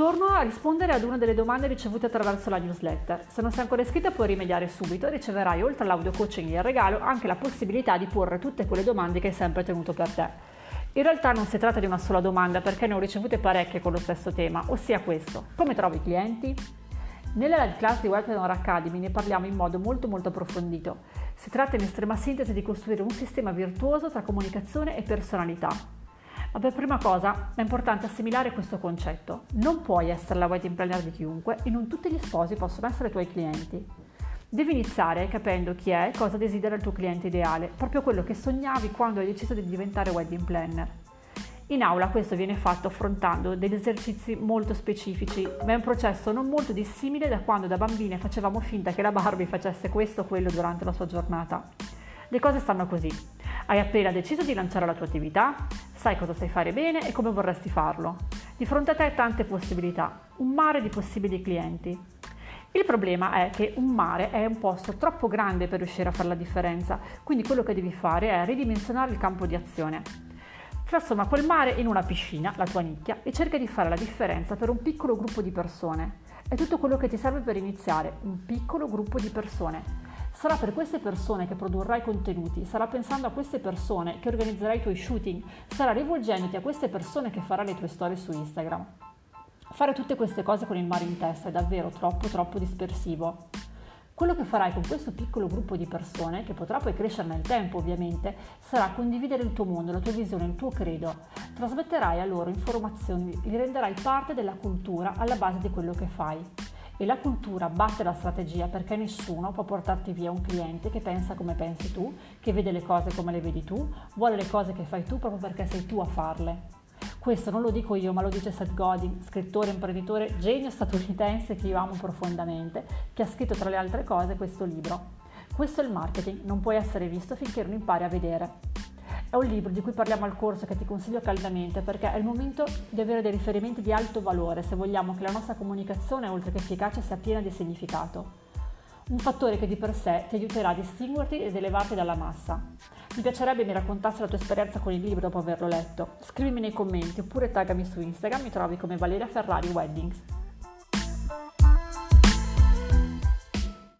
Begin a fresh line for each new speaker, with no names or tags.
Torno a rispondere ad una delle domande ricevute attraverso la newsletter. Se non sei ancora iscritta puoi rimediare subito e riceverai oltre all'audio coaching e il regalo anche la possibilità di porre tutte quelle domande che hai sempre tenuto per te. In realtà non si tratta di una sola domanda perché ne ho ricevute parecchie con lo stesso tema, ossia questo. Come trovi i clienti? Nella live class di Webpreneur Academy ne parliamo in modo molto molto approfondito. Si tratta in estrema sintesi di costruire un sistema virtuoso tra comunicazione e personalità per prima cosa è importante assimilare questo concetto. Non puoi essere la wedding planner di chiunque e non tutti gli sposi possono essere i tuoi clienti. Devi iniziare capendo chi è e cosa desidera il tuo cliente ideale, proprio quello che sognavi quando hai deciso di diventare wedding planner. In aula questo viene fatto affrontando degli esercizi molto specifici, ma è un processo non molto dissimile da quando da bambine facevamo finta che la Barbie facesse questo o quello durante la sua giornata. Le cose stanno così. Hai appena deciso di lanciare la tua attività, sai cosa sai fare bene e come vorresti farlo. Di fronte a te tante possibilità, un mare di possibili clienti. Il problema è che un mare è un posto troppo grande per riuscire a fare la differenza, quindi quello che devi fare è ridimensionare il campo di azione. Trasforma quel mare in una piscina, la tua nicchia, e cerca di fare la differenza per un piccolo gruppo di persone. È tutto quello che ti serve per iniziare, un piccolo gruppo di persone. Sarà per queste persone che produrrai contenuti, sarà pensando a queste persone che organizzerai i tuoi shooting, sarà rivolgendoti a queste persone che farai le tue storie su Instagram. Fare tutte queste cose con il mare in testa è davvero troppo troppo dispersivo. Quello che farai con questo piccolo gruppo di persone, che potrà poi crescere nel tempo ovviamente, sarà condividere il tuo mondo, la tua visione, il tuo credo. Trasmetterai a loro informazioni, li renderai parte della cultura alla base di quello che fai. E la cultura batte la strategia perché nessuno può portarti via un cliente che pensa come pensi tu, che vede le cose come le vedi tu, vuole le cose che fai tu proprio perché sei tu a farle. Questo non lo dico io, ma lo dice Seth Godin, scrittore, imprenditore, genio statunitense che io amo profondamente, che ha scritto tra le altre cose questo libro. Questo è il marketing, non puoi essere visto finché non impari a vedere. È un libro di cui parliamo al corso che ti consiglio caldamente perché è il momento di avere dei riferimenti di alto valore se vogliamo che la nostra comunicazione, oltre che efficace, sia piena di significato. Un fattore che di per sé ti aiuterà a distinguerti ed elevarti dalla massa. Mi piacerebbe mi raccontassi la tua esperienza con il libro dopo averlo letto. Scrivimi nei commenti oppure taggami su Instagram, mi trovi come Valeria Ferrari Weddings.